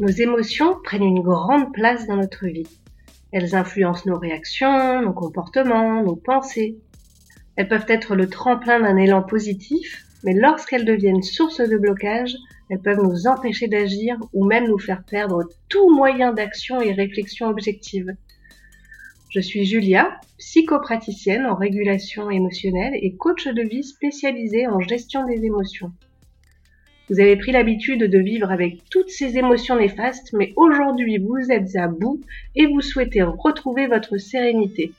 Nos émotions prennent une grande place dans notre vie. Elles influencent nos réactions, nos comportements, nos pensées. Elles peuvent être le tremplin d'un élan positif, mais lorsqu'elles deviennent source de blocage, elles peuvent nous empêcher d'agir ou même nous faire perdre tout moyen d'action et réflexion objective. Je suis Julia, psychopraticienne en régulation émotionnelle et coach de vie spécialisée en gestion des émotions. Vous avez pris l'habitude de vivre avec toutes ces émotions néfastes, mais aujourd'hui vous êtes à bout et vous souhaitez retrouver votre sérénité.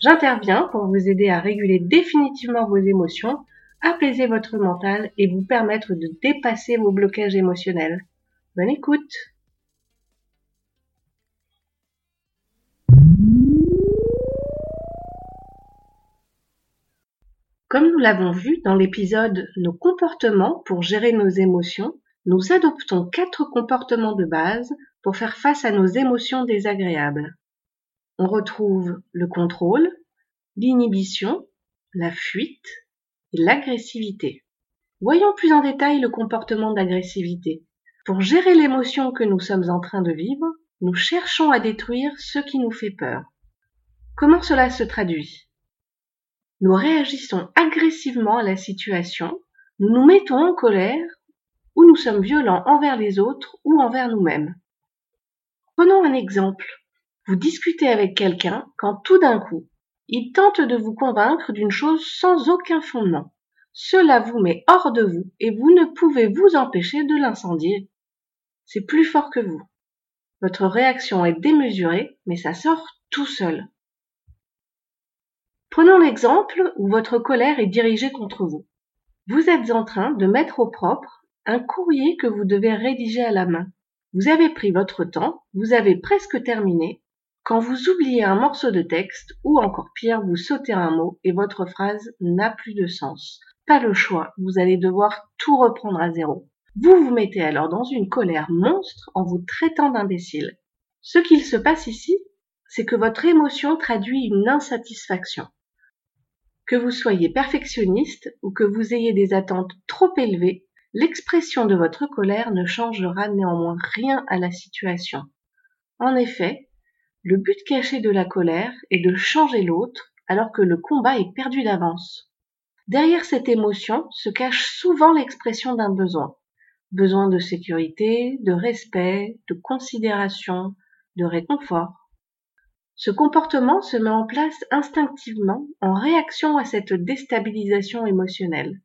J'interviens pour vous aider à réguler définitivement vos émotions, apaiser votre mental et vous permettre de dépasser vos blocages émotionnels. Bonne écoute Comme nous l'avons vu dans l'épisode Nos comportements pour gérer nos émotions, nous adoptons quatre comportements de base pour faire face à nos émotions désagréables. On retrouve le contrôle, l'inhibition, la fuite et l'agressivité. Voyons plus en détail le comportement d'agressivité. Pour gérer l'émotion que nous sommes en train de vivre, nous cherchons à détruire ce qui nous fait peur. Comment cela se traduit? Nous réagissons agressivement à la situation, nous nous mettons en colère ou nous sommes violents envers les autres ou envers nous-mêmes. Prenons un exemple. Vous discutez avec quelqu'un quand tout d'un coup, il tente de vous convaincre d'une chose sans aucun fondement. Cela vous met hors de vous et vous ne pouvez vous empêcher de l'incendier. C'est plus fort que vous. Votre réaction est démesurée, mais ça sort tout seul. Prenons l'exemple où votre colère est dirigée contre vous. Vous êtes en train de mettre au propre un courrier que vous devez rédiger à la main. Vous avez pris votre temps, vous avez presque terminé, quand vous oubliez un morceau de texte, ou encore pire, vous sautez un mot et votre phrase n'a plus de sens. Pas le choix, vous allez devoir tout reprendre à zéro. Vous vous mettez alors dans une colère monstre en vous traitant d'imbécile. Ce qu'il se passe ici, c'est que votre émotion traduit une insatisfaction. Que vous soyez perfectionniste ou que vous ayez des attentes trop élevées, l'expression de votre colère ne changera néanmoins rien à la situation. En effet, le but caché de la colère est de changer l'autre alors que le combat est perdu d'avance. Derrière cette émotion se cache souvent l'expression d'un besoin. Besoin de sécurité, de respect, de considération, de réconfort. Ce comportement se met en place instinctivement en réaction à cette déstabilisation émotionnelle.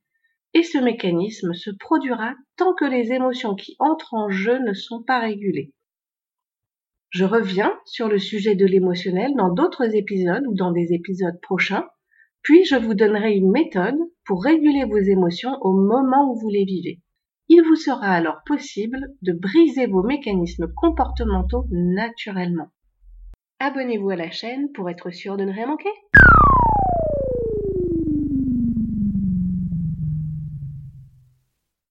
Et ce mécanisme se produira tant que les émotions qui entrent en jeu ne sont pas régulées. Je reviens sur le sujet de l'émotionnel dans d'autres épisodes ou dans des épisodes prochains, puis je vous donnerai une méthode pour réguler vos émotions au moment où vous les vivez. Il vous sera alors possible de briser vos mécanismes comportementaux naturellement abonnez-vous à la chaîne pour être sûr de ne rien manquer.